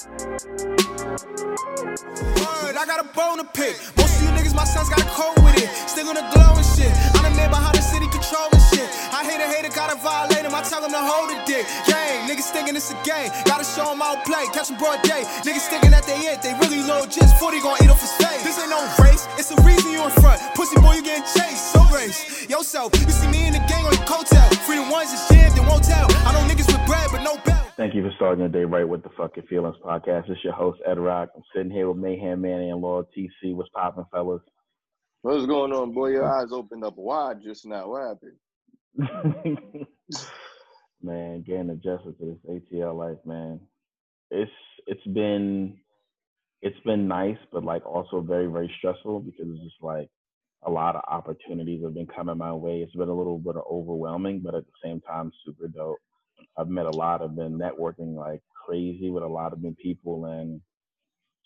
Word, I got a bone to pick. Most of you niggas, my sons got a cold with it. Still on the glow and shit. I done made behind the city controlling shit. I hate a hater, gotta violate him. I tell him to hold it dick. Gang, niggas thinking it's a game. Gotta show him out play. Catch him broad day. Niggas thinking that they it. They really low just 40 gon' eat off his face. This ain't no race. It's the reason you in front. Pussy boy, you getting chased. So race. Yourself. You see me in the gang on your coattail. Free the ones that's jammed and won't tell. I know niggas with bread, but no belt. Thank you for starting the day right with the fucking feelings podcast. It's your host Ed Rock. I'm sitting here with Mayhem Manny and Lord TC. What's popping, fellas? What's going on, boy? Your eyes opened up wide just now. What happened? man, getting adjusted to this ATL life, man. It's it's been it's been nice, but like also very very stressful because it's just like a lot of opportunities have been coming my way. It's been a little bit overwhelming, but at the same time, super dope. I've met a lot. I've been networking like crazy with a lot of new people and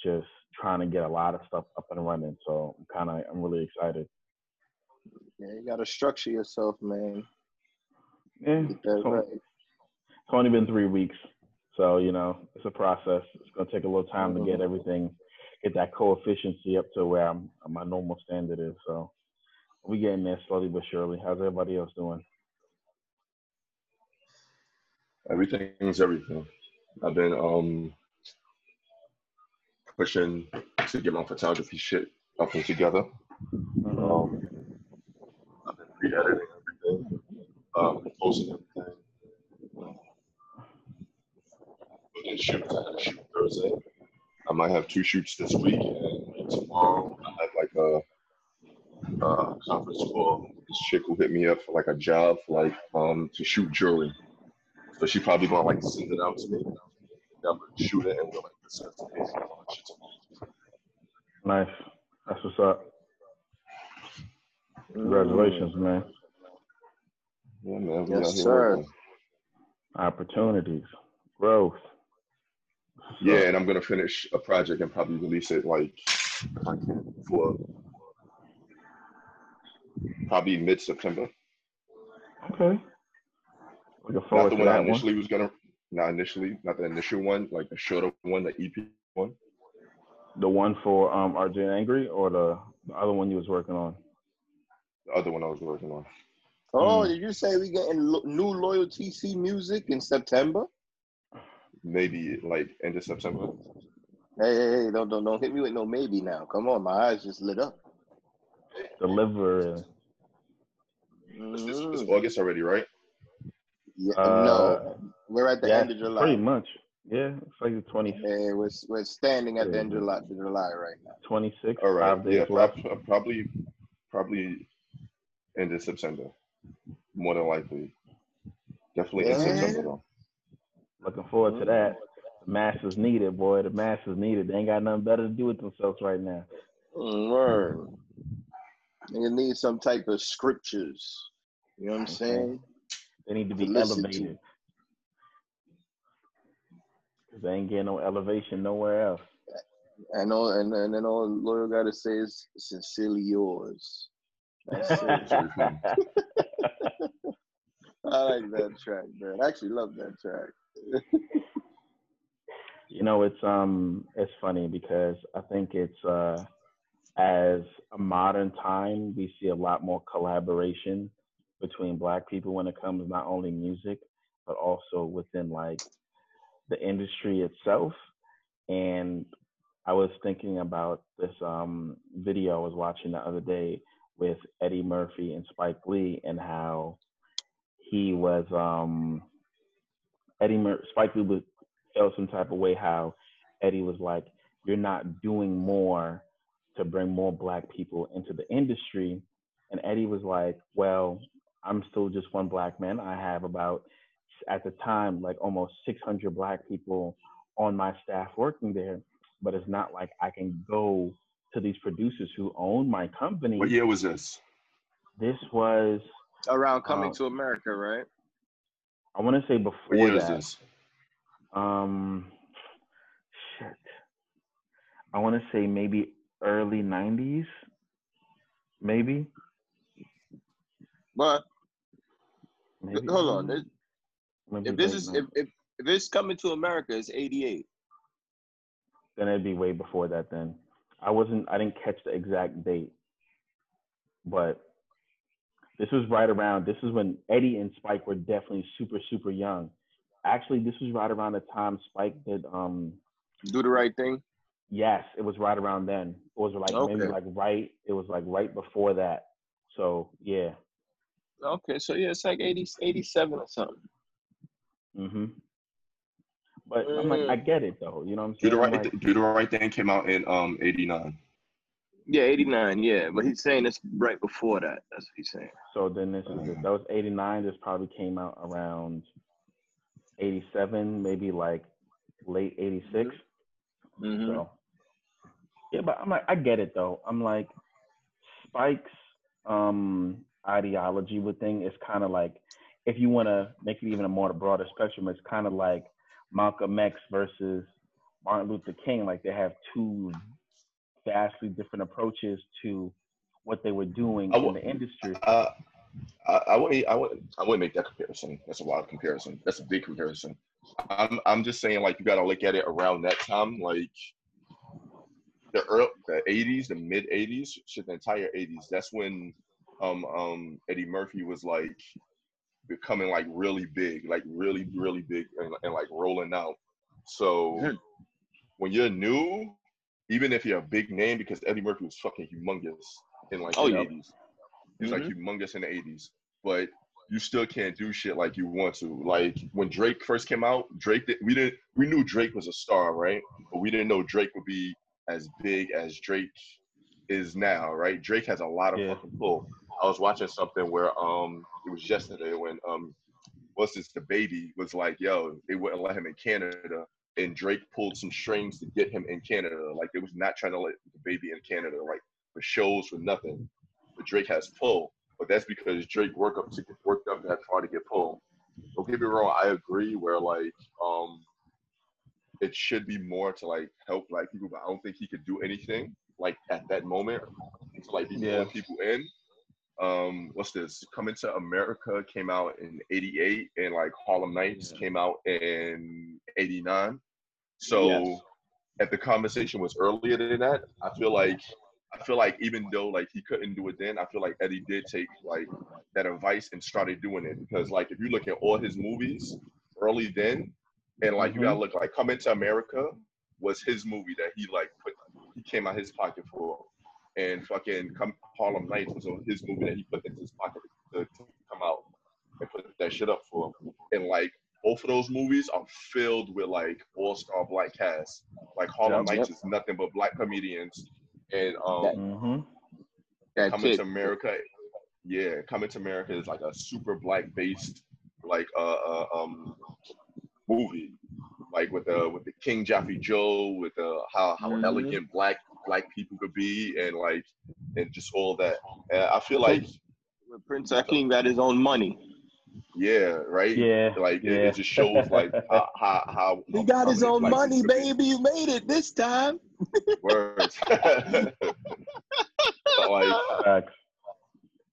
just trying to get a lot of stuff up and running. So I'm kind of I'm really excited. Yeah, you gotta structure yourself, man. Yeah, it's right. it's only been three weeks, so you know it's a process. It's gonna take a little time to get Mhm. everything, get that coefficiency up to where I'm, my normal standard is. So we getting there slowly but surely. How's everybody else doing? Everything's everything. I've been um pushing to get my photography shit up and together. Um, I've been re-editing everything, um, posting everything. Booking shoots. I shoot Thursday. I might have two shoots this week, and tomorrow I have like a, conference call. This chick who hit me up for like a job, like um to shoot jewelry. So she probably gonna like send it out to me. I'm gonna shoot it and we'll like discuss it. and all that shit tomorrow. Nice. That's what's up. Congratulations, man. Yeah, man. We Yes, sir. working. Opportunities, growth. Yeah, and I'm gonna finish a project and probably release it like if I can for probably mid September. Okay. Looking Not the to one I that one. initially was gonna not initially, not the initial one, like the shorter one, the EP one. The one for um RJ Angry or the, the other one you was working on? The other one I was working on. Oh, Mm. did you say we getting lo- new loyalty C music in September? Maybe like end of September. Hey, hey, hey! Don't, don't, don't hit me with no maybe now. Come on, my eyes just lit up. Deliver. It's, it's, it's Mhm. August already, right? Yeah, Uh, no, we're at the yeah, end of July. Pretty much. Yeah, it's like the 20, Hey, we're we're standing at the end of July, July right now. 26, All right. five days Yeah, left. probably probably end of September. More than likely. Definitely in Yeah. September though. Looking forward to that. The masses needed, boy. The masses needed. They ain't got nothing better to do with themselves right now. Mm, Word. You need some type of scriptures. You know what I'm saying? They need to be To to. elevated. Cause they ain't getting no elevation nowhere else. And all and, and then all loyal gotta say is sincerely yours. That's it. I like that track, man. I actually love that track. you know, it's um, it's funny because I think it's uh, as a modern time, we see a lot more collaboration between Black people when it comes not only music but also within like the industry itself. And I was thinking about this um, video I was watching the other day with Eddie Murphy and Spike Lee and how he was um, Eddie Mur- Spike Lee was felt some type of way how Eddie was like, "You're not doing more to bring more black people into the industry," and Eddie was like, "Well, I'm still just one black man. I have about at the time like almost 600 black people on my staff working there, but it's not like I can go to these producers who own my company. What year was this? This was Around coming Uh, to America, right? I want to say What before year is that. this? Um, shit. I want to say maybe early '90s, maybe. But maybe hold on, early- this- maybe if this is if, if if it's coming to America, it's eighty eight. then it'd be way before that. Then I wasn't. I didn't catch the exact date, but this was right around. This is when Eddie and Spike were definitely super super young. Actually, this was right around the time Spike did. Um, Do the right thing. yes, it was right around then. It was like maybe like right. It was like right before that. So yeah. Okay, so yeah, it's like 80, 87 or something. hmm But I'm like, I get it though. You know what I'm saying? Do the right, like, do the right thing came out in um '89. Yeah, 89, yeah. But he's saying it's right before that. That's what he's saying. so then this is that was 89. This probably came out around 87, maybe like late 86. Mm-hmm. So yeah, but I'm like, I get it though. I'm like, Spike's um ideology with thing is kind of like, if you want to make it even a more broader spectrum, it's kind of like Malcolm X versus Martin Luther King. Like they have two vastly different approaches to what they were doing in the industry. Uh, I, I wouldn't. I wouldn't. I wouldn't make that comparison. That's a wild comparison. That's a big comparison. I'm. I'm just saying, like, you got to look at it around that time, like the early, the '80s, the mid '80s, shit, the entire '80s. That's when, um, um, Eddie Murphy was like becoming like really big, like really, really big, and, and like rolling out. So when you're new, even if you're a big name, because Eddie Murphy was fucking humongous in like Oh, the yeah. 80s. He's like Mhm. humongous in the 80s, but you still can't do shit like you want to. Like when Drake first came out, Drake did, we didn't we knew Drake was a star, right? But we didn't know Drake would be as big as Drake is now, right? Drake has a lot of Yeah. fucking pull. I was watching something where um it was yesterday when um what's this the baby was like, yo, they wouldn't let him in Canada. And Drake pulled some strings to get him in Canada. Like they was not trying to let the baby in Canada, like for shows for nothing. But Drake has pull. But that's because Drake worked up to worked up that far to get pull. Don't get me wrong, I agree where like um it should be more to like help black people, but I don't think he could do anything like at that moment to like be Yeah. pulling people in. Um, what's this? Coming to America came out in '88, and like Harlem Nights Yeah. came out in '89. So, Yes. if the conversation was earlier than that, I feel like I feel like even though like he couldn't do it then, I feel like Eddie did take like that advice and started doing it because like if you look at all his movies early then, and like you gotta look like Coming to America was his movie that he like put he came out his pocket for, and fucking Come Harlem Nights was on his movie that he put into his pocket to, to come out and put that shit up for him, and like. Both of those movies are filled with like all-star black cast. Like Harlem Yep. Nights is nothing but black comedians, and um, That- hmm That coming kid. to America, yeah, coming to America is like a super black based like uh, uh um movie, like with the with the King Jaffe Joffer, with the how how Mhm. elegant black black people could be, and like and just all that. And I feel like Prince Akeem got his own money. yeah, right. Yeah. Like it, yeah. it just shows like how how, how He how got his own black money, people be. baby. You made it this time. Words. Like Facts.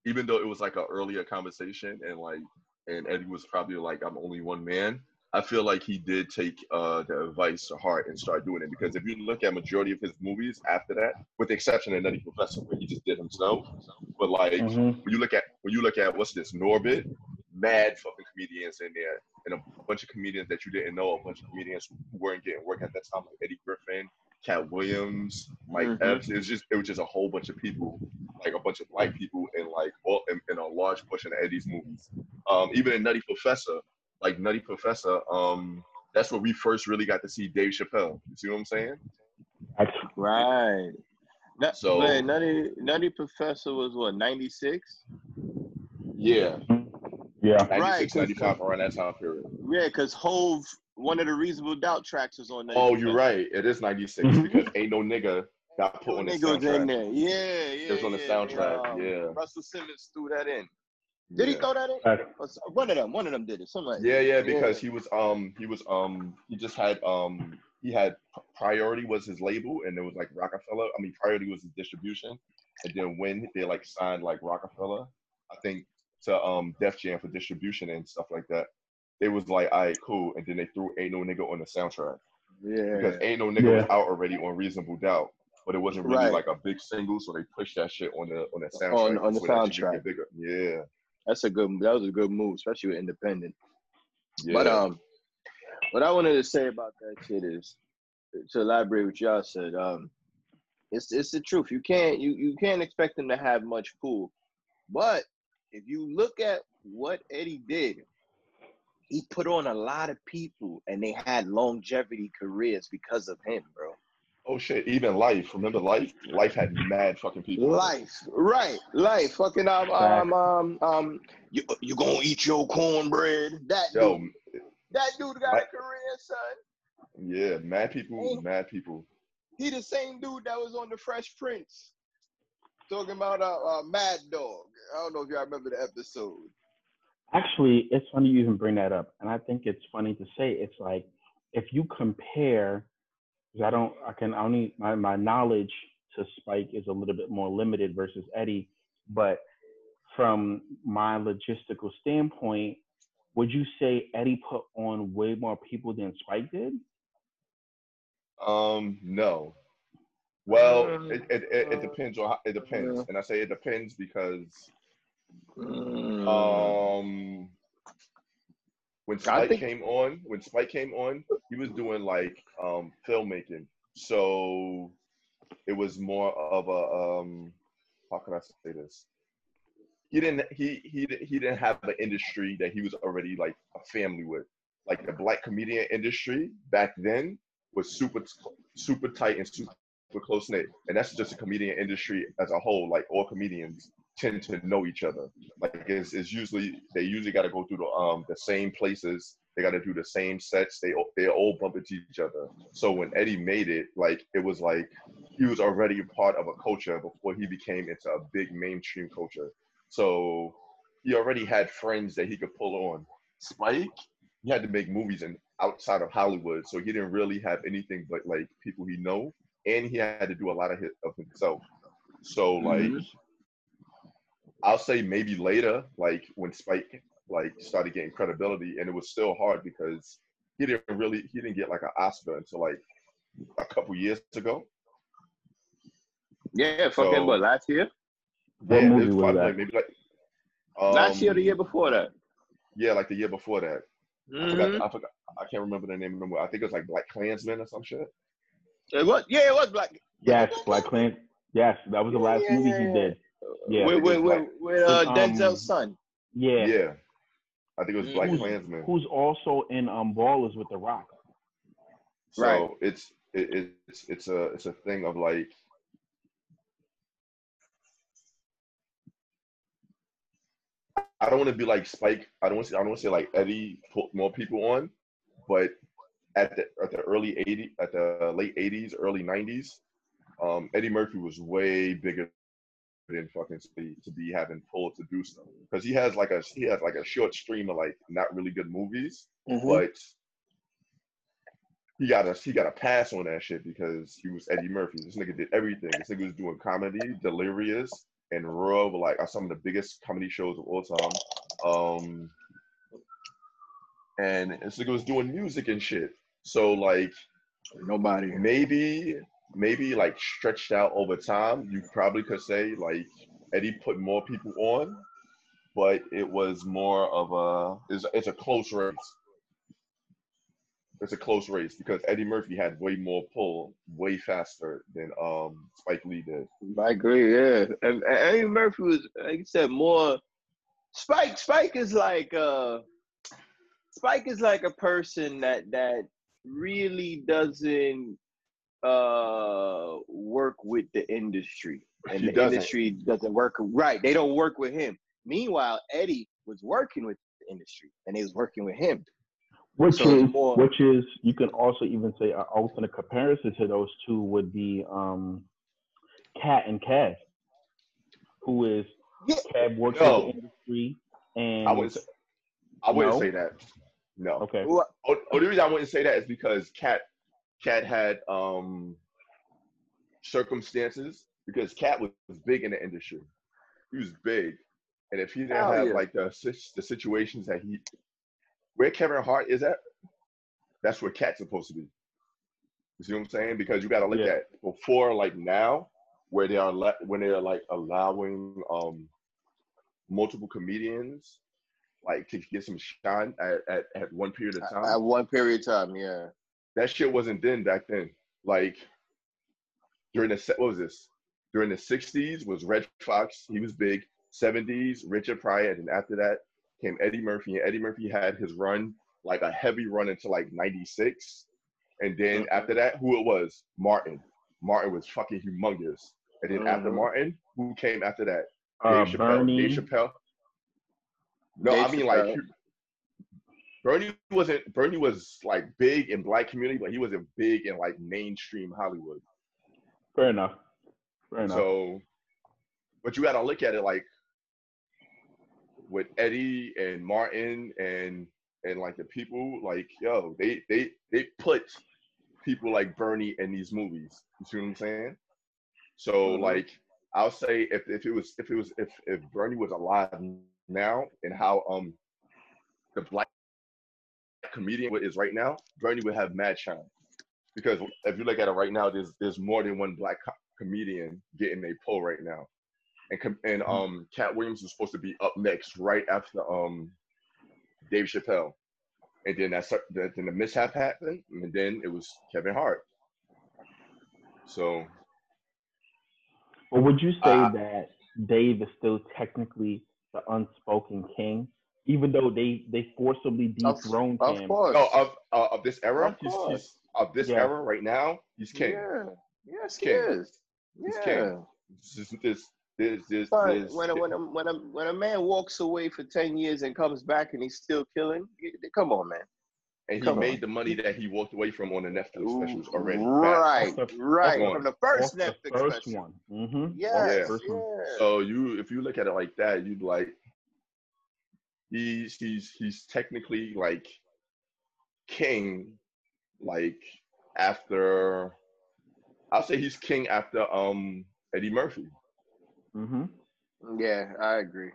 even though it was like an earlier conversation and like and Eddie was probably like I'm only one man, I feel like he did take uh the advice to heart and start doing it because if you look at majority of his movies after that, with the exception of Nutty Professor where he just did himself, but like Mhm. when you look at when you look at what's this Norbit, mad fucking comedians in there and a bunch of comedians that you didn't know, a bunch of comedians who weren't getting work at that time like Eddie Griffin, Katt Williams, Mike Mhm. Epps. It was just it was just a whole bunch of people like a bunch of white people in like all in, in a large portion of Eddie's movies. Um, even in Nutty Professor, like Nutty Professor, um, that's where we first really got to see Dave Chappelle. You see what I'm saying? Facts. Right. So- man, Nutty, Nutty Professor was what, 96? Yeah, Yeah. 96, Right, 'cause- 95 around that time period. Yeah, because Hove, one of the Reasonable Doubt tracks was on Nutty Oh, you're right. It is 96 Mhm. because Ain't No Nigga got put on the was in soundtrack. there. Yeah, yeah. It was on the yeah, soundtrack, um, yeah. Russell Simmons threw that in. Did he throw that in? Facts. One of them. One of them did it. Somebody. Yeah, yeah, because he was um he was um he just had um he had priority was his label and it was like Roc-A-Fella. I mean priority was his distribution. And then when they like signed like Roc-A-Fella, I think to um Def Jam for distribution and stuff like that, they was like, all right, cool. And then they threw Ain't No Nigga on the soundtrack. Yeah. Because Ain't no nigga was out already on Reasonable Doubt, but it wasn't really Right. like a big single, so they pushed that shit on the on the soundtrack. On- on the so that shit could soundtrack. bigger. Yeah, That's a good. That was a good move, especially with independent. yeah. But um, what I wanted to say about that shit is to elaborate what y'all said. Um, it's it's the truth. You can't you you can't expect them to have much pool, but if you look at what Eddie did, he put on a lot of people, and they had longevity careers because of him, bro. Oh shit, even Life. Remember Life? Life had mad fucking people. Life, right? Life, fucking um um um um. You you gonna eat your cornbread? That Yo, dude, that dude got a Right. career, son. yeah, mad people, Hey. mad people. He the same dude that was on the Fresh Prince, talking about uh, uh Mad Dog. I don't know if y'all remember the episode. Actually, it's funny you even bring that up, and I think it's funny to say it's like if you compare, because I don't, I can only my my knowledge to Spike is a little bit more limited versus Eddie, but from my logistical standpoint, would you say Eddie put on way more people than Spike did? Um, no. Well, Uh, it, it, it, it depends on how, it depends, yeah. and I say it depends because Mm. um when Spike think- came on, when Spike came on, he was doing like um filmmaking, so it was more of a um how can I say this? He didn't he he he didn't have an industry that he was already like a family with. Like the black comedian industry back then was super super tight and super close knit, and that's just a comedian industry as a whole. Like all comedians tend to know each other. Like it's, it's usually they usually got to go through the um the same places. They got to do the same sets. They they all bump into each other. So when Eddie made it, like it was like he was already a part of a culture before he became into a big mainstream culture. So he already had friends that he could pull on. Spike, he had to make movies and outside of Hollywood, so he didn't really have anything but like people he know, and he had to do a lot of hit of himself. So like, Mhm. I'll say maybe later, like when Spike like started getting credibility, and it was still hard because he didn't really he didn't get like an Oscar until like a couple years ago. Yeah, fucking So- what last year? What Yeah, movie was was that? like, maybe like um, last year or the year before that? Yeah, like the year before that. I Mhm. forgot. I forgot. I can't remember the name of the movie. I think it was like Black Klansman or some shit. It was yeah, it was black. Yes, Black Clan. Yes, that was the last Yeah, movie he did. Yeah. with with, with, with uh, With, um, Denzel's son. Yeah. Yeah, I think it was Black Who's- Klansman. Who's also in um Ballers with The Rock. So Right. it's it, it's it's a it's a thing of like I don't want to be like Spike. I don't want to. I don't want to say like Eddie put more people on, but at the at the early '80s, at the late '80s, early '90s, um, Eddie Murphy was way bigger than fucking Speed to be having pull to do stuff because he has like a he has like a short stream of like not really good movies, Mm-hmm. but he got a he got a pass on that shit because he was Eddie Murphy. This nigga did everything. This nigga was doing comedy, Delirious, and Raw were like are some of the biggest comedy shows of all time. Um, and this nigga was doing music and shit. So like Nobody. maybe maybe like stretched out over time, you probably could say like Eddie put more people on, but it was more of a it's, it's a close race. It's a close race because Eddie Murphy had way more pull, way faster than um Spike Lee did. I agree. Yeah, and, and Eddie Murphy was, like you said, more. Spike. Spike is like uh, Spike is like a person that that really doesn't uh work with the industry, and He the doesn't. industry doesn't work. Right, they don't work with him. Meanwhile, Eddie was working with the industry, and he was working with him. Which So is more- which is you can also even say an alternate comparison to those two would be um Katt and Kev, who is Yeah. Kev works No. with the industry and I wouldn't I wouldn't No? say that. No. okay. Well, the reason I wouldn't say that is because Katt Katt had um circumstances because Katt was, was big in the industry. He was big, and if he didn't Hell have yeah. like the the situations that he where Kevin Hart is at, that's where Katt's supposed to be. You see what I'm saying? Because you got to look Yeah. at before, like now, where they are le- when they are like allowing um multiple comedians like to get some shine at, at, at one period of time. At one period of time, yeah. That shit wasn't then back then. Like during the what was this? During the '60s was Redd Foxx. He was big. '70s Richard Pryor, and after that came Eddie Murphy. And Eddie Murphy had his run like a heavy run until like '96, and then after that, who it was? Martin. Martin was fucking humongous. And then after Mhm. Martin, who came after that? Uh, Dave Chappelle. Bernie. Dave Chappelle. No, Dave I mean like Chappelle. he- Bernie wasn't. Bernie was like big in black community, but he wasn't big in like mainstream Hollywood. Fair enough. Fair enough. So, but you got to look at it like with Eddie and Martin and and like the people like yo, they they they put people like Bernie in these movies. You see what I'm saying? So Mhm. like I'll say if if it was if it was if if Bernie was alive now and how um the black comedian is right now, Bernie would have mad shine. Because if you look at it right now, there's there's more than one black co- comedian getting a pull right now, and com- and um Katt Williams was supposed to be up next right after um Dave Chappelle, and then that's then the mishap happened, and then it was Kevin Hart. So But would you say Uh, that Dave is still technically the unspoken king, even though they they forcibly Of, dethroned of him? course. oh, of uh, of this era, Of he's, he's of this Yeah. era right now, he's king. Yeah. Yes, he King. is. He's Yeah. king. This this this this, But this, when a, when a, when a when a man walks away for ten years and comes back and he's still killing, come on, man. and he come made on. the money that he walked away from on the Netflix specials already. Right, Off the- right. From the first Off the Netflix first special. one. Mm-hmm. Yes, first one. yeah. So you, if you look at it like that, you'd like, he's he's he's technically like king, like after, I'll say he's king after um Eddie Murphy. Mm-hmm. yeah, I agree.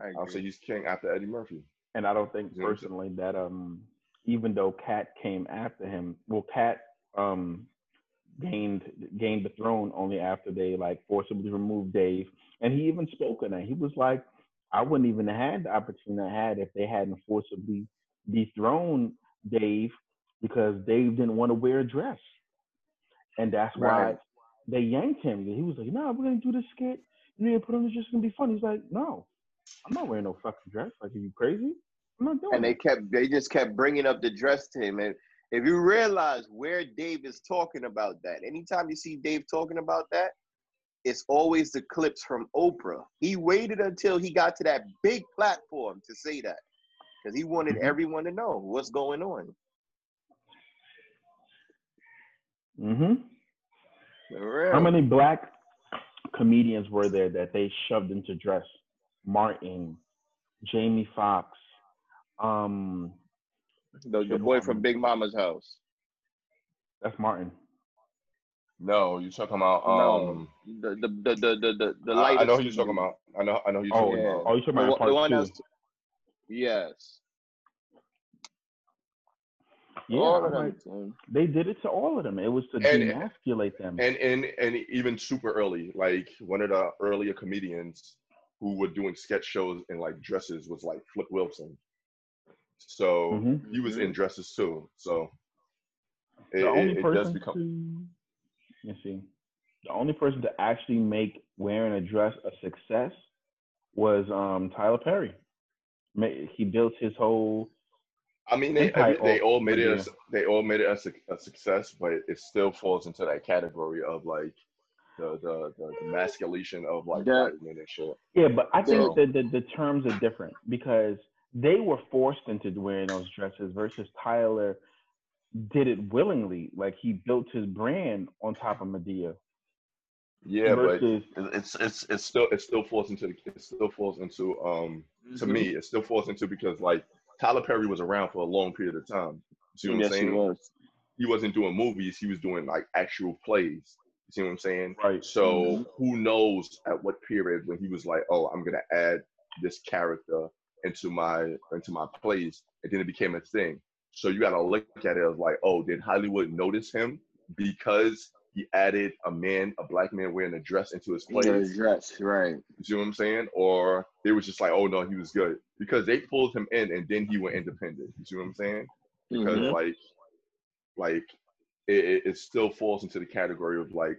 I I'll say he's king after Eddie Murphy. And I don't think personally that um even though Katt came after him, well Katt um gained gained the throne only after they like forcibly removed Dave. And he even spoke on that. He was like, I wouldn't even have had the opportunity I had if they hadn't forcibly dethroned Dave because Dave didn't want to wear a dress. And that's why they yanked him. He was like, No, we're gonna do this skit. You need to put on this, just gonna be fun. He's like, No, I'm not wearing no fucking dress. Like, are you crazy? I'm not doing it. and they kept they just kept bringing up the dress to him and if you realize where dave is talking about that anytime you see dave talking about that it's always the clips from oprah he waited until he got to that big platform to say that because he wanted Mhm. everyone to know what's going on Mm-hmm. How many black comedians were there that they shoved into dress? Martin, Jamie Foxx, um, the, the boy from big mama's house that's Martin. No, you talking about No. um? the the the the the, the, the I, light I know who you're talking about. I know I know who you're Oh, talking yeah. about. oh, you're talking about one- part the one two. that's yes Yeah, all of them like, they did it to all of them. It was to And- demasculate them. and and and even super early like one of the earlier comedians who were doing sketch shows in like dresses was like flip wilson so Mhm. he was in dresses too so it, the only it, it does person become to, see, the only person to actually make wearing a dress a success was um Tyler Perry. He built his whole i mean they Empire every- they all made it a, they all made it a, a success but it still falls into that category of like the the, the emasculation of like Yeah. and shit Yeah, but I think So- that the, the terms are different because they were forced into wearing those dresses versus Tyler did it willingly. Like he built his brand on top of Madea. yeah but versus, it- it's it's it's still it still falls into it still falls into um to Mhm. me, it still falls into because like Tyler Perry was around for a long period of time. You see what yes I'm saying? he was He wasn't doing movies; he was doing like actual plays. You see what I'm saying? right. So Mhm. who knows at what period when he was like, "Oh, I'm gonna add this character into my into my plays," and then it became a thing. So you gotta look at it as like, "Oh, did Hollywood notice him because he added a man, a black man wearing a dress into his plays. The dress, right? You see what I'm saying? Or it was just like, oh no, he was good because they pulled him in and then he went independent. You see what I'm saying? Because Mhm. like, like it, it, it still falls into the category of like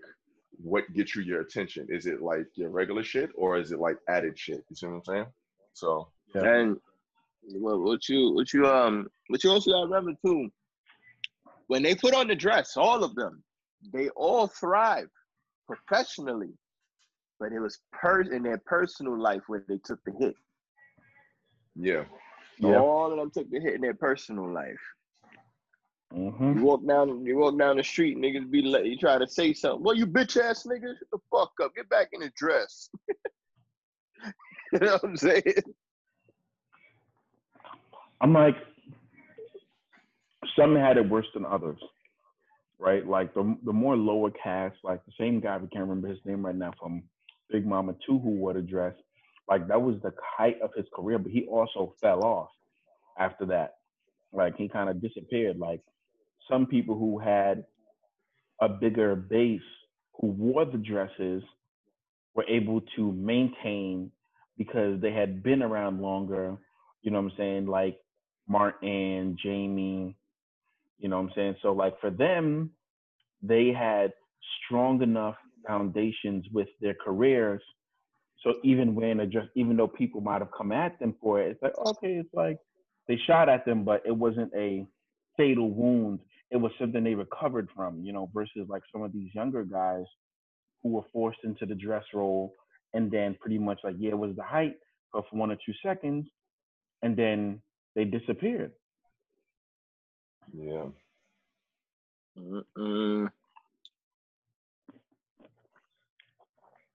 what gets you your attention. Is it like your regular shit or is it like added shit? You see what I'm saying? So Yeah. And what, what you what you um what you also gotta remember too, when they put on the dress, all of them, they all thrive professionally, but it was per in their personal life where they took the hit. yeah, Yeah. All of them took the hit in their personal life. hmm You walk down, you walk down the street, niggas be let you try to say something. Well, you bitch ass niggas, shut the fuck up. Get back in the dress. you know what I'm saying? I'm like, some had it worse than others, right? Like the the more lower caste, like the same guy, we can't remember his name right now from Big Mama 2 who wore the dress. Like that was the height of his career, but he also fell off after that. Like he kind of disappeared. Like some people who had a bigger base who wore the dresses were able to maintain because they had been around longer. You know what I'm saying? Like Martin, Jamie, you know what I'm saying? So like for them, they had strong enough foundations with their careers. So even when dress, even though people might have come at them for it, it's like, okay, it's like they shot at them, but it wasn't a fatal wound. It was something they recovered from, you know, versus like some of these younger guys who were forced into the dress role and then pretty much like, yeah, it was the height but for one or two seconds, and then they disappeared. yeah. Mm-mm.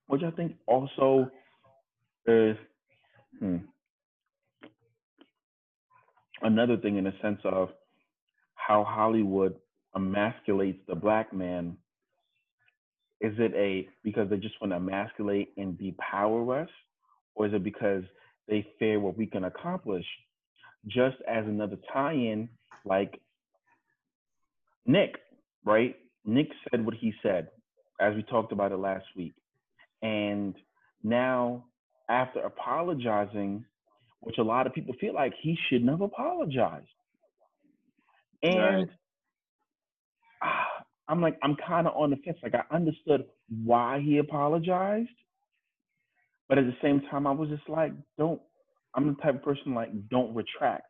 which I think also is hmm, another thing in the sense of how Hollywood emasculates the black man. Is it a because they just want to emasculate and depower us, or is it because they fear what we can accomplish? Just as another tie-in, like Nick, right? Nick said what he said, as we talked about it last week. And now, after apologizing, which a lot of people feel like he shouldn't have apologized. And Right. ah, I'm like, I'm kind of on the fence. Like, I understood why he apologized. But at the same time, I was just like, don't, I'm the type of person like, don't retract.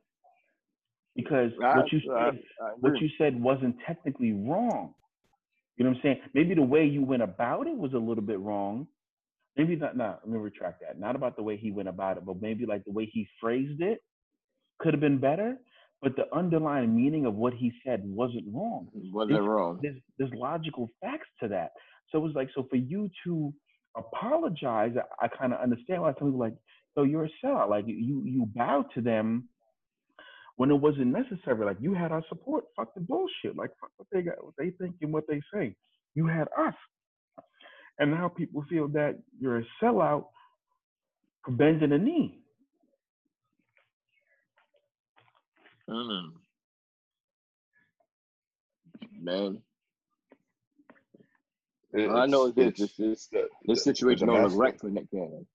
Because I- what you said I what you said wasn't technically wrong. You know what I'm saying? Maybe the way you went about it was a little bit wrong. Maybe not. Not. Let me retract that. Not about the way he went about it, but maybe like the way he phrased it could have been better. But the underlying meaning of what he said wasn't wrong. wasn't It's- wrong. There's there's logical facts to that. So it was like so for you to apologize, I, I kind of understand why some people like, so you're a sellout. Like you you bowed to them when it wasn't necessary. Like you had our support. Fuck the bullshit. Like fuck what they got, what they think and what they say. You had us. And now people feel that you're a sellout for bending the knee. Mm. Man, It- All I know is this: it's- this, this, the- this the- situation the don't look right for Nick Cannon.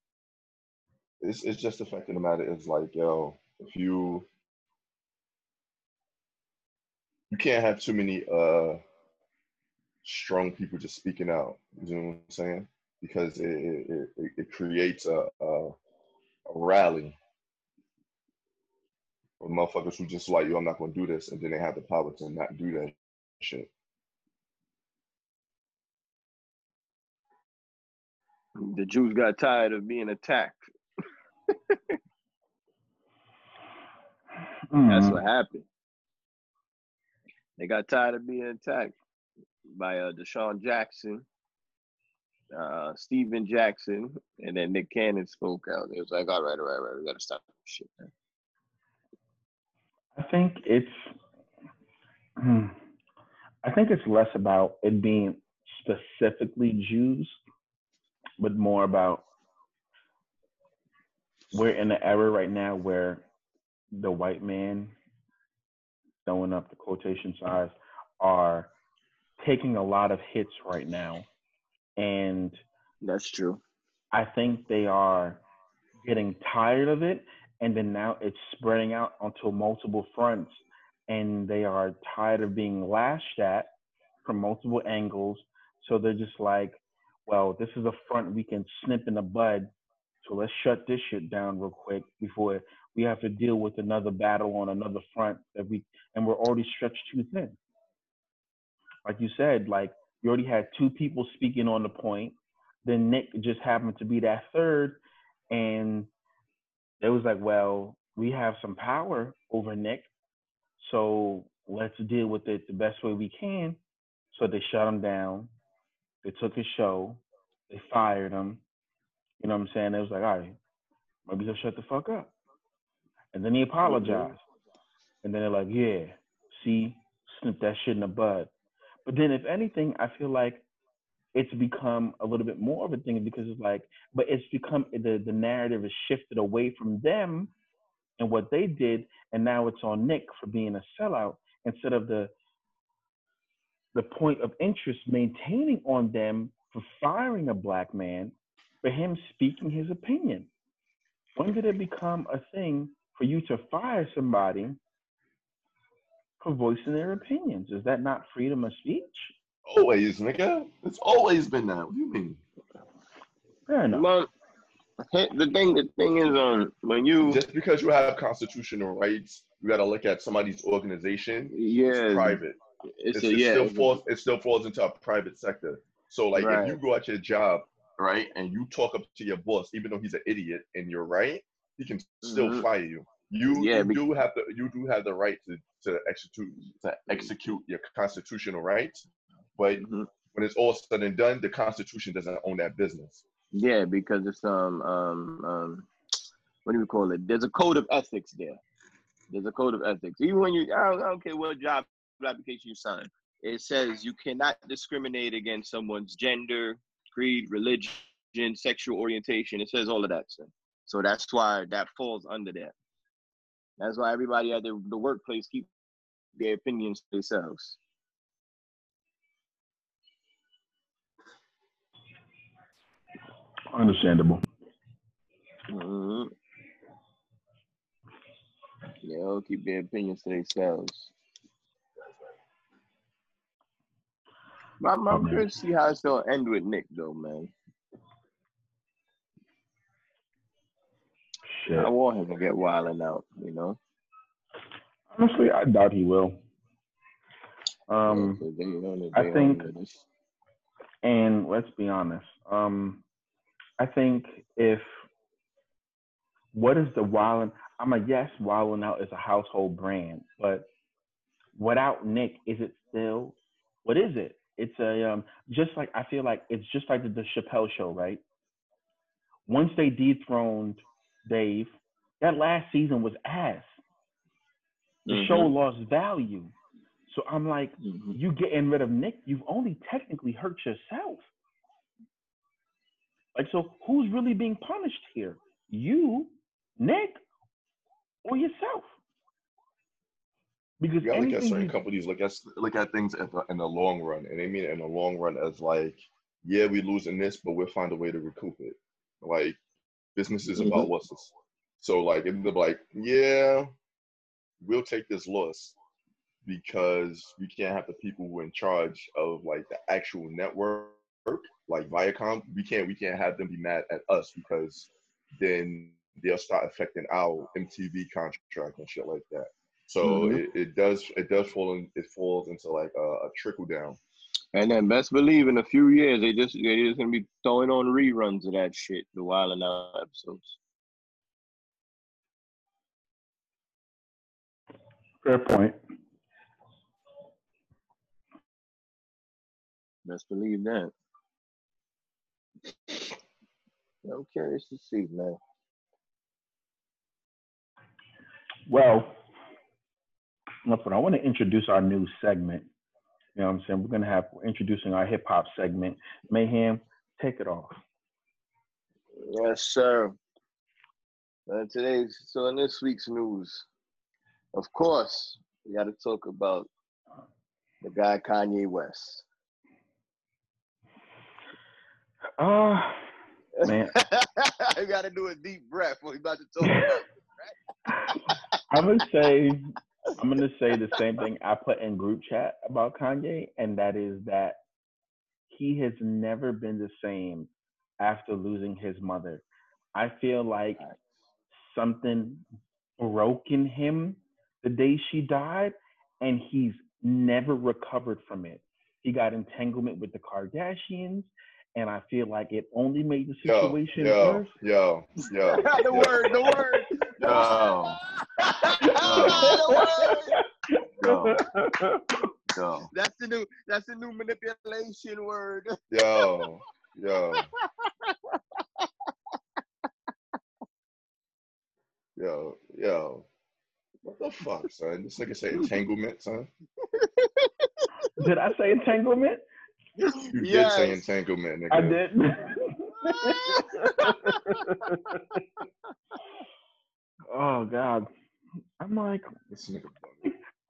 It's it's just the fact of the matter is like yo if you you can't have too many uh strong people just speaking out. You know what i'm saying? Because it it, it, it creates a, a a rally of motherfuckers who just like yo i'm not gonna do this and then they have the power to not do that shit. The Jews got tired of being attacked. That's Mhm. what happened. They got tired of being attacked by uh, DeSean Jackson, uh, Stephen Jackson, and then Nick Cannon spoke out. It was like, all right, all right, all right, we got to stop this shit. Man. I think it's hmm, I think it's less about it being specifically Jews, but more about we're in an era right now where the white man throwing up the quotation signs are taking a lot of hits right now, and That's true. I think they are getting tired of it, and then now it's spreading out onto multiple fronts, and they are tired of being lashed at from multiple angles. So they're just like, well, this is a front we can snip in the bud, so let's shut this shit down real quick before we have to deal with another battle on another front that we and we're already stretched too thin. Like you said, like you already had two people speaking on the point then Nick just happened to be that third, and it was like, well, we have some power over Nick, so let's deal with it the best way we can. So they shut him down. They took his show. They fired him. You know what I'm saying? It was like, all right, maybe just shut the fuck up. And then he apologized. And then they're like, yeah, see, snip that shit in the bud. But then, if anything, I feel like it's become a little bit more of a thing because it's like, but it's become the the narrative is shifted away from them and what they did, and now it's on Nick for being a sellout instead of the the point of interest maintaining on them for firing a black man for him speaking his opinion. When did it become a thing for you to fire somebody for voicing their opinions? Is that not freedom of speech? Always, nigga. It's always been that. What do you mean? Fair enough. But hey, the thing, the thing is, um, when you, Just because you have constitutional rights, you got to look at somebody's organization. yeah, It's private. it's, It's, a, it yeah, still it's falls. It still falls into a private sector. So, like, Right. if you go at your job, right, and you talk up to your boss, even though he's an idiot, and you're right, he can still Mhm. fire you. You, Yeah, you do have the you do have the right to, to execute to execute your constitutional rights, but Mhm. when it's all said and done, the Constitution doesn't own that business. Yeah, because it's um um um what do we call it? There's a code of ethics there. There's a code of ethics. Even when you I don't, I don't care what job application you sign, it says you cannot discriminate against someone's gender, creed, religion, sexual orientation. It says all of that stuff. So that's why that falls under that. That's why everybody at the, the workplace keep their opinions to themselves. Understandable. hmm Yeah, keep their opinions to themselves. I'm, I'm curious to see how it's gonna end with Nick, though, man. Shit. I want him to get wilding out, you know. Honestly, I doubt he will. Um, Yeah, 'cause they, you know, they- I think- and let's be honest. Um, I think if what is the Wildin? I'm a yes, Wild 'N Out is a household brand, but without Nick, is it still? What is it? It's a um, just like I feel like it's just like the, the Chappelle show, right? Once they dethroned Dave, that last season was ass. The show Mhm. lost value. So I'm like, Mhm. you getting rid of Nick, you've only technically hurt yourself. Like, so who's really being punished here? You, Nick, or yourself? Because You gotta look at certain you, companies look at look at things in the, in the long run, and they mean in the long run as like, yeah, we losing this, but we'll find a way to recoup it. Like business is about mm-hmm. losses, so like they're like, yeah, we'll take this loss because we can't have the people who are in charge of like the actual network, like Viacom. We can't we can't have them be mad at us because then they'll start affecting our MTV contract and shit like that. So Mhm. it, it does it does fall in it falls into like a, a trickle down. And then best believe in a few years they just they're just gonna be throwing on reruns of that shit, the Wild 'N Out episodes. fair point. Best believe that. I'm curious to see, man. Well, look, I want to introduce our new segment. You know what I'm saying? We're going to have, introducing our hip hop segment. Mayhem, take it off. Yes, sir. Uh, today's so in this week's news, of course, we got to talk about the guy Kanye West. Uh, man, I gotta do a deep breath when we about to talk about I'm gonna say I'm gonna say the same thing I put in group chat about Kanye, and that is that he has never been the same after losing his mother. I feel like something broke in him the day she died, and he's never recovered from it. He got entanglement with the Kardashians, and I feel like it only made the situation yo, worse. yo, yo. the yo, word, the word. Yo, the word. yo, yo, That's the new. That's the new manipulation word. yo, yo. Yo, yo. What the fuck, son? This nigga say entanglement, son. Did I say entanglement? You Yes. did say entanglement, nigga. I did. oh God, I'm like, This nigga.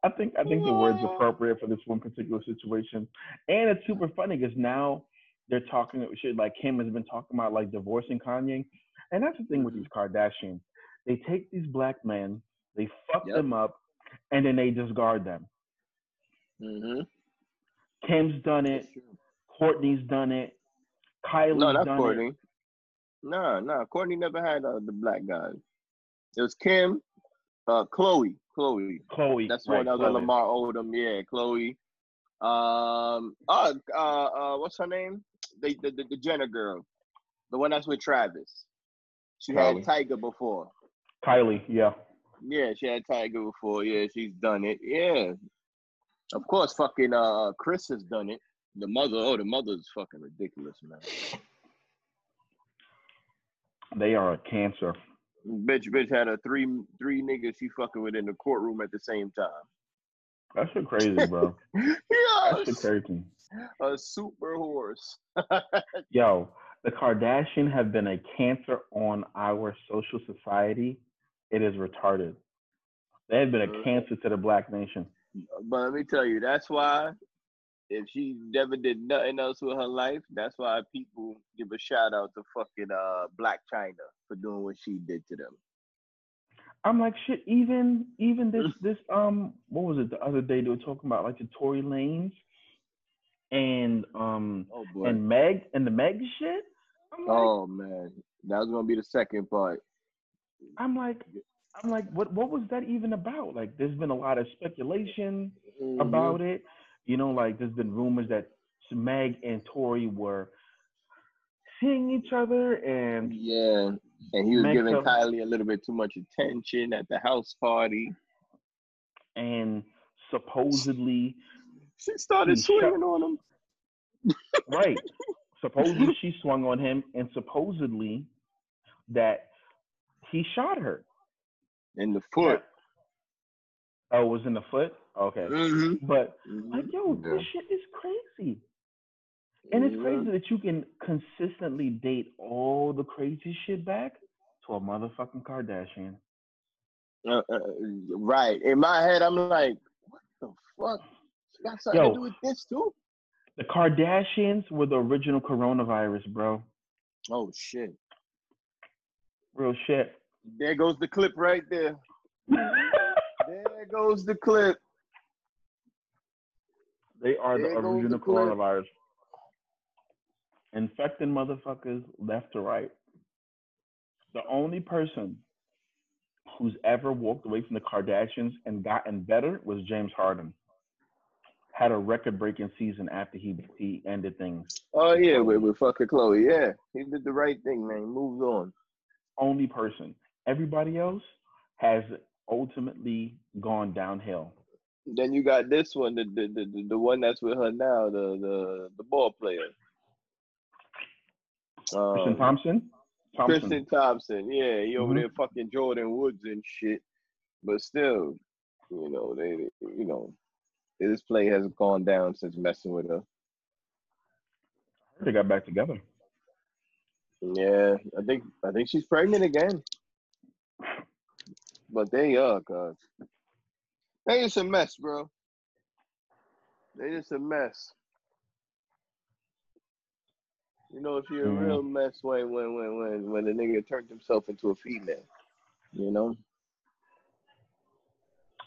I think I think the word's appropriate for this one particular situation, and it's super funny because now they're talking shit like Kim has been talking about like divorcing Kanye, and that's the thing with these Kardashians. They take these black men, they fuck Yep. them up, and then they discard them. Mm-hmm. Kim's done it, Kourtney's done it, Kylie's No, not done Kourtney. it. No, no, Kourtney never had uh, the black guys. It was Kim, uh, Khloé, Khloé. Khloé, That's right, one that was Khloé. Lamar Odom. Yeah, Khloé. Um, uh, uh, uh, what's her name? The, the the the Jenner girl, the one that's with Travis. She Kylie. had Tyga before. Kylie, yeah. Yeah, she had Tyga before. Yeah, she's done it. Yeah, of course. Fucking uh, Kris has done it. The mother, oh, the mother's fucking ridiculous, man. They are a cancer. Bitch, bitch had a three three niggas she fucking with in the courtroom at the same time. That's shit crazy, bro. That's shit crazy. a super horse. Yo, the Kardashian have been a cancer on our social society. It is retarded. They have been a Mhm. cancer to the black nation. But let me tell you, that's why if she never did nothing else with her life, that's why people give a shout out to fucking uh Blac Chyna for doing what she did to them. I'm like, shit. Even even this this um, what was it the other day? They were talking about like the Tory Lanez and um Oh and Meg and the Meg shit. Like, oh man, that was gonna be the second part. I'm like, I'm like, what what was that even about? Like, there's been a lot of speculation. Mhm. about it. You know, like there's been rumors that Meg and Tory were seeing each other, and Yeah, and he was Meg giving Kylie a little bit too much attention at the house party. and supposedly, She started swinging on him. right? supposedly she swung on him, and supposedly that he shot her. in the foot. Oh, it was in the foot. Okay, Mm-hmm. but like, yo, Yeah. this shit is crazy. And it's crazy that you can consistently date all the crazy shit back to a motherfucking Kardashian. Uh, uh, right. In my head, I'm like, what the fuck? She got something Yo. to do with this too? The Kardashians were the original coronavirus, bro. Oh shit. Real shit. There goes the clip right there. There goes the clip. They are the There the original coronavirus. Infecting motherfuckers left to right. The only person who's ever walked away from the Kardashians and gotten better was James Harden. Had a record breaking season after he he ended things. Oh yeah, with, with fucking Khloé. Yeah. He did the right thing, man. He moved on. Only person. Everybody else has ultimately gone downhill. Then you got this one, the the, the, the, one that's with her now, the the, the ball player. Christian Um, Thompson? Thompson. Kristen Thompson, yeah, he over Mhm. there fucking Jordyn Woods and shit. But still, you know, they, you know, this play has gone down since messing with her. They got back together. Yeah, I think I think she's pregnant again. But they are, cause they just a mess, bro. They just a mess. You know, if you're Mhm. a real mess when when when when when the nigga turned himself into a female. You know.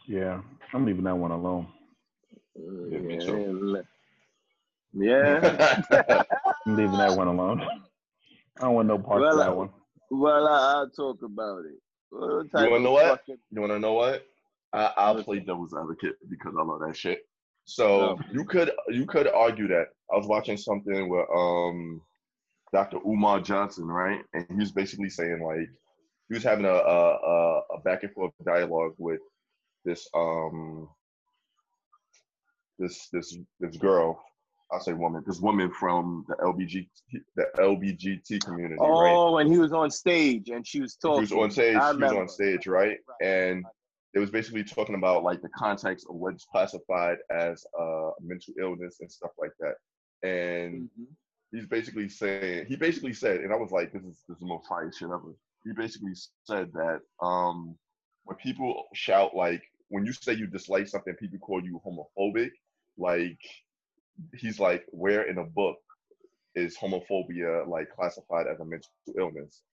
Yeah, I'm leaving that one alone. Uh, Yeah, yeah, too. yeah. I'm leaving that one alone. I don't want no part Well, of I- that one. Well, I, I'll talk about it. What type You wanna know what? fucking- You want to know what? I, I'll play devil's advocate because I love that shit. So you could you could argue that I was watching something with um Dr. Umar Johnson, right? And he was basically saying like he was having a a, a, a back and forth dialogue with this um this this this girl. I'll say woman. This woman from the LBG the LBGT community, right? Oh, and he was on stage and she was talking. He was on stage. I He was on stage, right? And it was basically talking about like the context of what's classified as uh, mental illness and stuff like that. And Mhm. he's basically saying he basically said, and I was like, this is this is the most fire shit ever. He basically said that um, when people shout like when you say you dislike something, people call you homophobic. Like he's like, where in a book is homophobia like classified as a mental illness?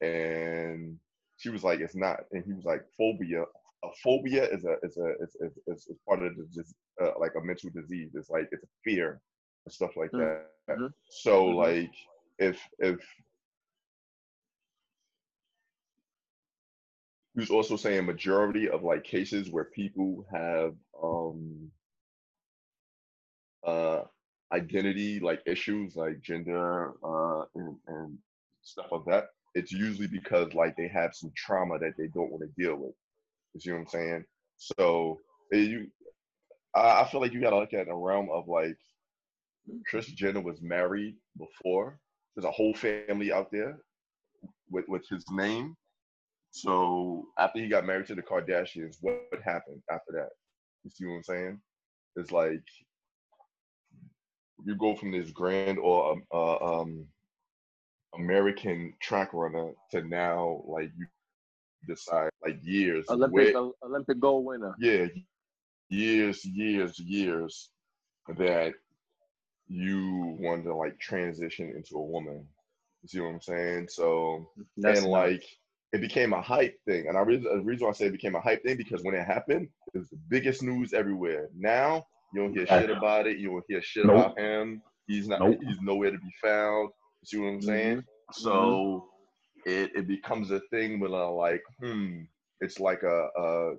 And she was like, it's not. And he was like, phobia. A phobia is a is a is is, is, part of the dis- uh, like a mental disease. It's like it's a fear and stuff like Mm, that. mhm, So mhm. like if if he was also saying majority of like cases where people have um uh identity like issues like gender uh and, and stuff like that it's usually because like they have some trauma that they don't want to deal with you see what i'm saying so eh, you I, I feel like you gotta look at the realm of like Chris Jenner was married before. There's a whole family out there with with his name. So after he got married to the Kardashians, what, what happened after that? You see what I'm saying? It's like you go from this grand or um, uh, um American track runner to now like you decide like years Olympic where- Olympic gold winner. yeah, years, years, years that you want to like transition into a woman. You see what I'm saying? So That's and nuts. like it became a hype thing. And I reason the reason why I say it became a hype thing because when it happened, it was the biggest news everywhere. Now you don't hear shit about it. You don't hear shit Nope. about him. He's not. Nope. He's nowhere to be found. You see what I'm mm-hmm. saying? So mm-hmm. It it becomes a thing when I'm like, hmm, it's like a, a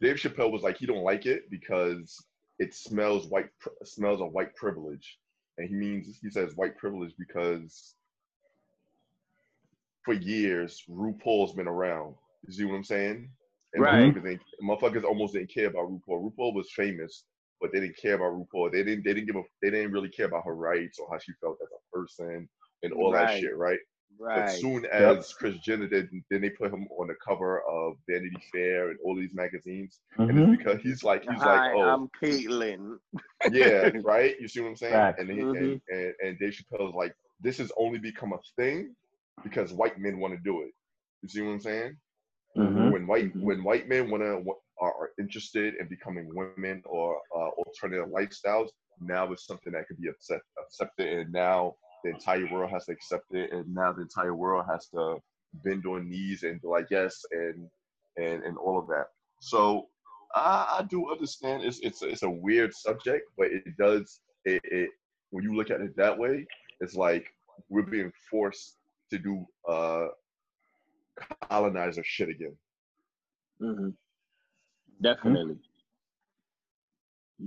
Dave Chappelle was like he don't like it because it smells white smells of white privilege, and he means he says white privilege because for years RuPaul's been around. You see what I'm saying? And Right. motherfuckers, motherfuckers almost didn't care about RuPaul. RuPaul was famous, but they didn't care about RuPaul. They didn't. They didn't give a. They didn't really care about her rights or how she felt as a person and all that shit, right? But Right. soon as Chris Jenner did, then they put him on the cover of Vanity Fair and all these magazines, and Mhm. it's because he's like he's Hi, like, oh I'm Caitlyn. yeah, right. You see what I'm saying? Facts. And, he, Mhm. and and and Dave Chappelle's like, this has only become a thing because white men want to do it. You see what I'm saying? Mhm. When white Mhm. when white men want to are, are interested in becoming women or uh, alternative lifestyles, now it's something that could be accept, accepted, and now the entire world has to accept it, and now the entire world has to bend on knees and be like yes, and and and all of that. So I, I do understand it's it's a, it's a weird subject, but it does it, it when you look at it that way, it's like we're being forced to do uh colonizer shit again. hmm Definitely.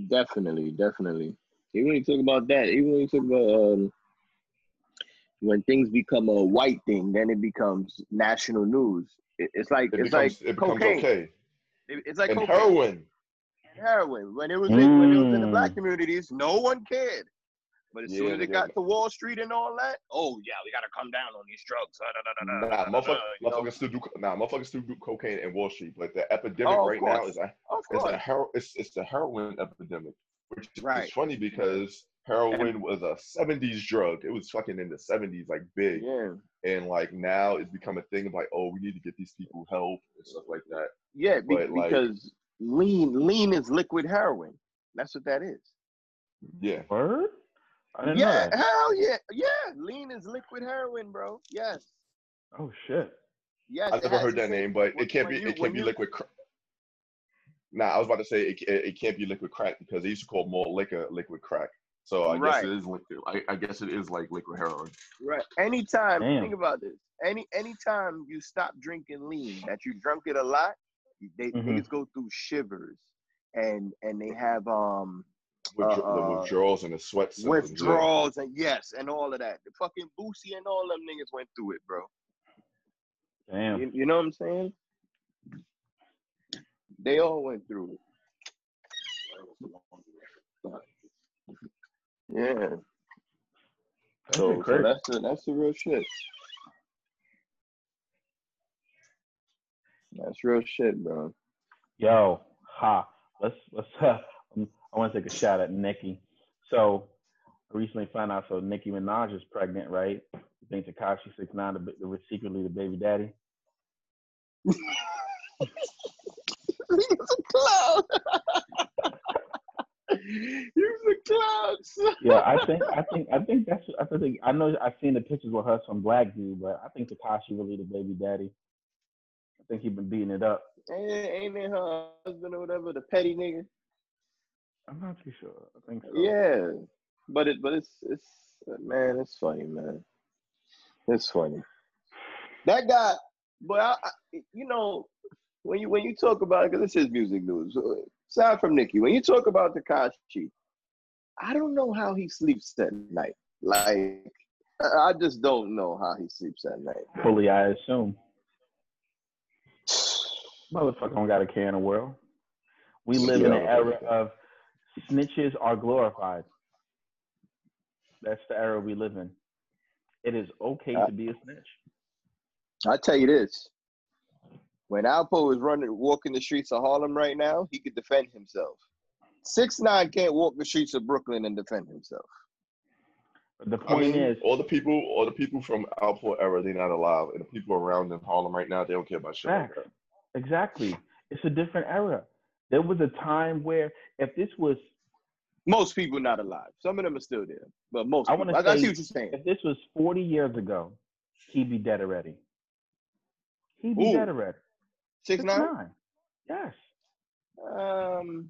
Definitely, definitely. Even when you talk about that, even when you talk about um, when things become a white thing, then it becomes national news. It, it's like It it's becomes like it becomes cocaine. okay. It- it's like and cocaine. heroin. heroin. When it was in, when it was in the Mm. black communities, no one cared. But as Yeah, soon as it nigga. got to Wall Street and all that, oh yeah, we gotta come down on these drugs. Nah, da, da, motherfuckers, motherfuckers still do nah, motherfuckers still do cocaine in Wall Street, but the epidemic Oh, of right now is a Of it's course. a hero it's it's the heroin epidemic, which Right. is funny because heroin was a '70s drug. It was fucking in the '70s, like big, Yeah. and like now it's become a thing of like, oh, we need to get these people help and stuff like that. Yeah, be- But, like- because lean lean is liquid heroin. That's what that is. Yeah, Word? I didn't yeah, know hell yeah, yeah. Lean is liquid heroin, bro. Yes, Oh shit. yes. I it never heard that name, but when- it can't be. you- It can't be you- liquid. Cr- nah, I was about to say it, it, it can't be liquid crack because they used to call more liquor liquid crack. So I Right. guess it is liquid. I, I guess it is like liquid heroin. Right. Anytime, Damn. think about this. Any anytime you stop drinking lean, that you drunk it a lot, they Mhm. niggas go through shivers, and and they have um Withdraw- Uh, the withdrawals and the sweat symptoms. yeah. withdrawals and yes, and all of that. The fucking Boosie and all them niggas went through it, bro. Damn. You, you know what I'm saying? They all went through it. Yeah. That So, so that's the that's the real shit. That's real shit, bro. Yo, ha. Let's let's. Uh, I want to take a shot at Nicki. So, I recently found out. So Nicki Minaj is pregnant, right? You think Tekashi Six Nine the, the was secretly the baby daddy? He was a clown. He was a clown. son. Yeah, I think I think I think that's I think I know I've seen the pictures with her some black dude, but I think Tekashi really the baby daddy. I think he been beating it up. Ain't, ain't it her husband or whatever, the petty nigga? I'm not too sure. I think so. Yeah, but it, but it's it's man, it's funny, man. It's funny. That guy, but I, I, you know, when you when you talk about it, because this is music news. so, Aside from Nicki, when you talk about Tekashi, I don't know how he sleeps at night. Like, I just don't know how he sleeps at night. Fully, I assume. Motherfucker don't got a care in the world. We live in an era of snitches are glorified. That's the era we live in. It is okay Uh, to be a snitch. I tell you this: when Alpo is running, walking the streets of Harlem right now, he could defend himself. Six nine can't walk the streets of Brooklyn and defend himself. But the I point mean, is, all the people, all the people from Alpo era, they're not alive, and the people around in Harlem right now, they don't care about shit. Like Exactly. It's a different era. There was a time where if this was Most people not alive. Some of them are still there, but most. I people, wanna I, I say- see what you're saying. if this was 40 years ago, he'd be dead already. He'd be Ooh. dead already. Six nine. nine. Yes. Um,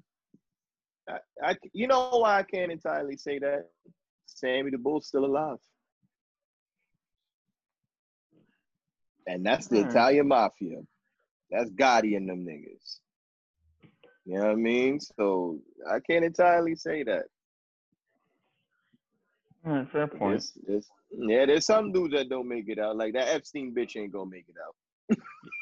I, I, you know why I can't entirely say that. Sammy the Bull's still alive, and that's the Alright. Italian mafia. That's Gotti and them niggas. You know what I mean? So I can't entirely say that. All right, fair point. There's, there's, yeah, there's some dudes that don't make it out. Like that Epstein bitch ain't gonna make it out.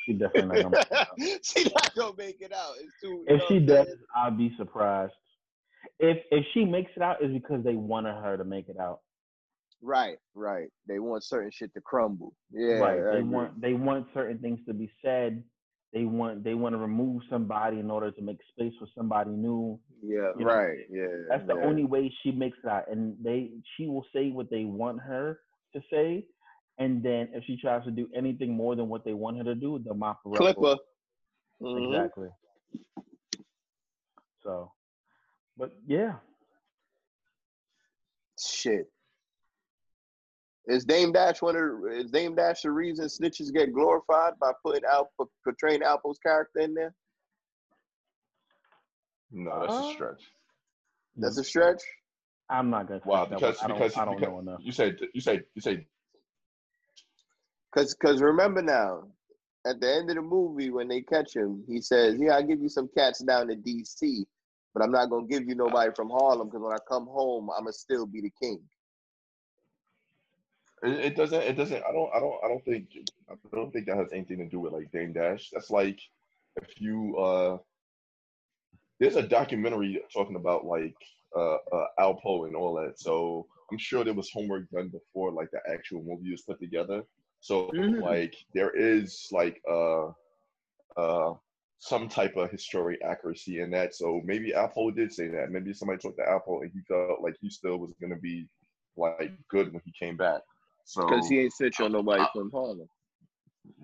She definitely not gonna. she not gonna make it out. It's too. if she does? I'll be surprised. If if she makes it out, is because they wanted her to make it out. right, right. They want certain shit to crumble. Yeah, right. They want they want certain things to be said. They want they want to remove somebody in order to make space for somebody new. Yeah, you know, right. Yeah, That's the yeah. only way she makes it out. And they she will say what they want her to say. And then if she tries to do anything more than what they want her to do, they'll mop her up. Clipper. Mhm. Exactly. So, but yeah, Shit. Is Dame Dash one of is Dame Dash the reason snitches get glorified by putting out portraying Alpo's character in there? No, that's Uh, a stretch. That's a stretch. I'm not gonna. Wow, take that because. I don't, because, I don't because know enough. you said you said you said Cause cause remember now, at the end of the movie when they catch him, he says, "Yeah, I give you some cats down to D.C., but I'm not gonna give you nobody from Harlem because when I come home, I'ma still be the king." it, it doesn't it doesn't I don't I don't I don't think I don't think that has anything to do with like Dame Dash. That's like if you uh there's a documentary talking about like uh, uh Alpo and all that. So I'm sure there was homework done before like the actual movie was put together. So Mhm. like there is like uh uh some type of historic accuracy in that. So maybe Alpo did say that. Maybe somebody talked to Alpo and he felt like he still was gonna be like good when he came back. So Because he ain't snitch on nobody from Harlem.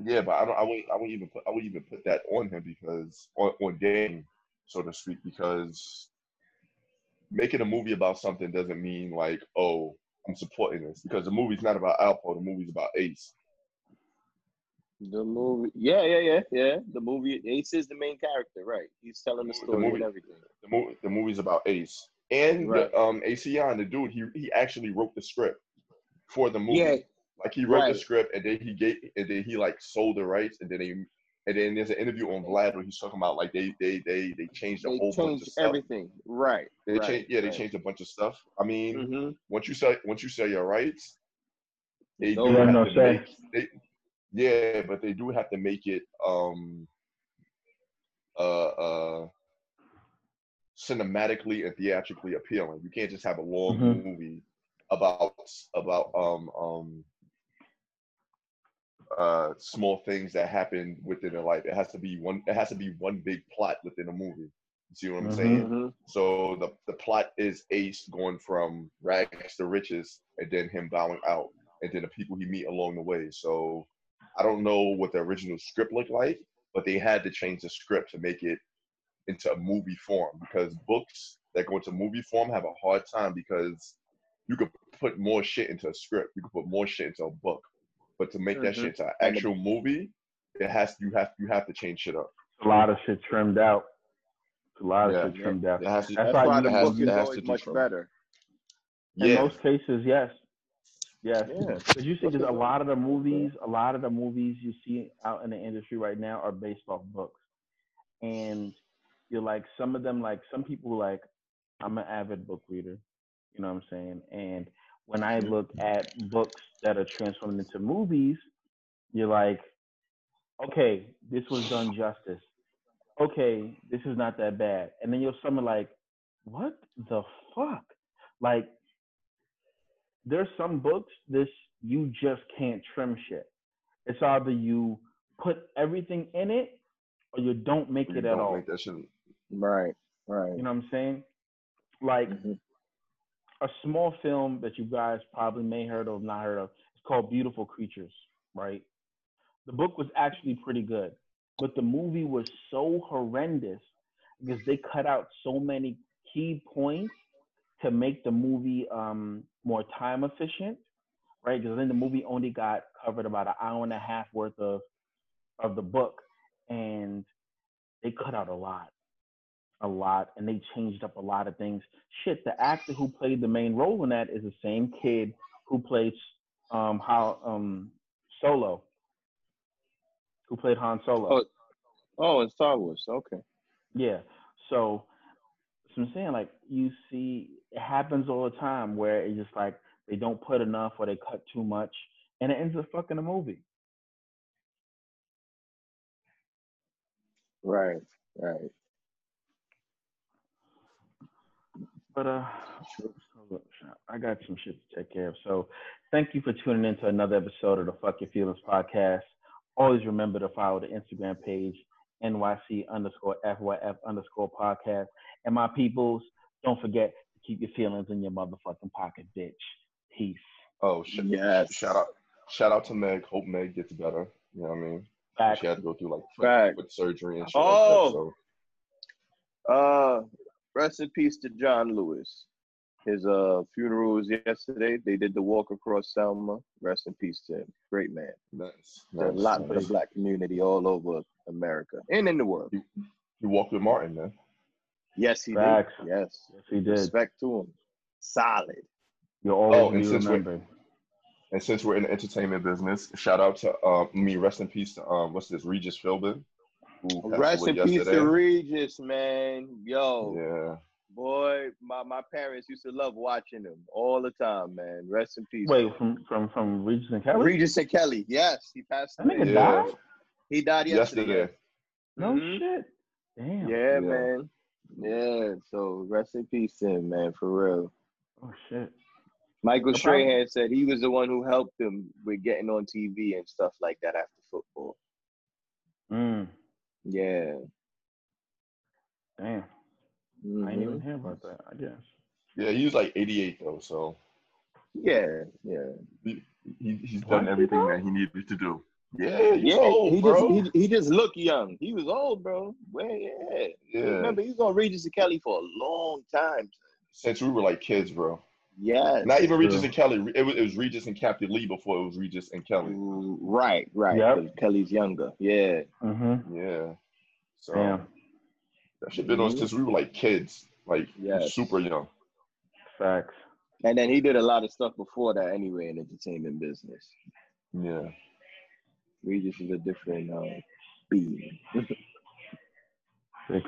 yeah, but I don't. I wouldn't. I wouldn't even put. I wouldn't even put that on him because on on game, so to speak, because making a movie about something doesn't mean like, oh, I'm supporting this because the movie's not about Alpo. The movie's about Ace. The movie, yeah, yeah, yeah, yeah. The movie, Ace is the main character, right? He's telling the The story movie- and everything. The movie, the movie's about Ace and Right. the, um, ACN, the dude. He he actually wrote the script for the movie. Yeah, Like he wrote Right. the script and then he gave and then he like sold the rights and then they and then there's an interview on Vlad where he's talking about like they they they they changed a they whole bunch of stuff. everything. Right. They right, changed yeah they right. changed a bunch of stuff. I mean, hmm once you sell once you sell your rights, they No do have have no to say. make they, yeah, but they do have to make it um uh uh cinematically and theatrically appealing. You can't just have a long Mhm. movie about about um um uh small things that happen within their life. It has to be one it has to be one big plot within a movie. You see what I'm Mhm. saying? hmm So the the plot is Ace going from rags to riches, and then him bowing out, and then the people he meet along the way. So I don't know what the original script looked like, but they had to change the script to make it into a movie form because books that go into movie form have a hard time because you could put more shit into a script, you could put more shit into a book, but to make that Mhm. shit into an actual movie, it has you have you have to change shit up. A lot of shit trimmed out. A lot of Yeah. shit trimmed out. It has to. That's That's why why you the have- book you is always to do much from- better. In yeah. most cases, yes. Yes. Yeah. But you see, there's a lot of the movies, a lot of the movies you see out in the industry right now are based off books. And you're like, some of them, like, some people, like, I'm an avid book reader. You know what I'm saying? And when I look at books that are transformed into movies, you're like, okay, this was done justice. Okay, this is not that bad. And then you're someone like, what the fuck? Like, there's some books this you just can't trim shit. It's either you put everything in it or you don't make You it at don't all. make that shit. Right. Right. You know what I'm saying? Like Mhm. a small film that you guys probably may heard of, not heard of. It's called Beautiful Creatures, right? The book was actually pretty good, but the movie was so horrendous because they cut out so many key points to make the movie um, more time efficient, right? Because then the movie only got covered about an hour and a half worth of of the book, and they cut out a lot, a lot, and they changed up a lot of things. Shit, the actor who played the main role in that is the same kid who plays um how um Solo, who played Han Solo. Oh. Oh, in Star Wars. Okay. Yeah. So, so I'm saying like you see it happens all the time where it's just like they don't put enough or they cut too much and it ends up fucking the movie. Right. Right. But uh I got some shit to take care of. So thank you for tuning in to another episode of the Fuck Your Feelings podcast. Always remember to follow the Instagram page NYC underscore FYF underscore podcast. And my peoples, don't forget keep your feelings in your motherfucking pocket, bitch. Peace. Oh, sh- Yes. shout out, shout out to Meg. Hope Meg gets better. You know what I mean? Back. She had to go through like foot, Fact. foot surgery and shit Oh. like that. So Uh, rest in peace to John Lewis. His uh funeral was yesterday. They did the walk across Selma. Rest in peace to him. Great man. nice. Did a nice, lot for the black community all over America and in the world. You walked with Martin, man. Yes, he Facts. did. Yes. Yes, he did. Respect to him. Solid. You'll always Oh, and be since we're- remembered. And since we're in the entertainment business, shout out to um, I mean, rest in peace to um, what's this, Regis Philbin, who passed Rest away in peace to Regis, man. Yo, Yeah, boy, my, my parents used to love watching him all the time, man. Rest in peace. Wait, from from from Regis and Kelly? Regis and Kelly. Yes, he passed That away. nigga Yeah. died? He died yesterday. yesterday. No Mhm. shit. Damn. Yeah, Yeah. man. Yeah, so rest in peace to him, man, for real. Oh shit. Michael No problem. Strahan said he was the one who helped him with getting on TV and stuff like that after football. Mm. Yeah. Damn. I Mhm. didn't even hear about that. I guess. Yeah, he was like 88 though, so Yeah, yeah. he, he he's done everything that he needed to do. Yeah, Yeah, old, he bro. just he, he just looked young. He was old, bro. Well, yeah. yeah, Remember, he was on Regis and Kelly for a long time. since we were like kids, bro. Yes. Not even Regis True. and Kelly. It was, it was Regis and Kathie Lee before it was Regis and Kelly. Mm, Right, right. Yep. 'cause Kelly's younger. Yeah. Mm-hmm. Yeah. So Damn. that shit been on since we were like kids, like Yes. super young. Facts. And then he did a lot of stuff before that anyway in entertainment business. Yeah. Regis is a different um, being.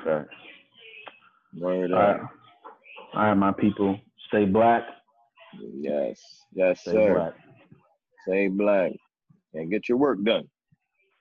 Facts. Word All right. All right, my people. Stay black. Yes. Yes, Stay sir. black. Stay black. And get your work done.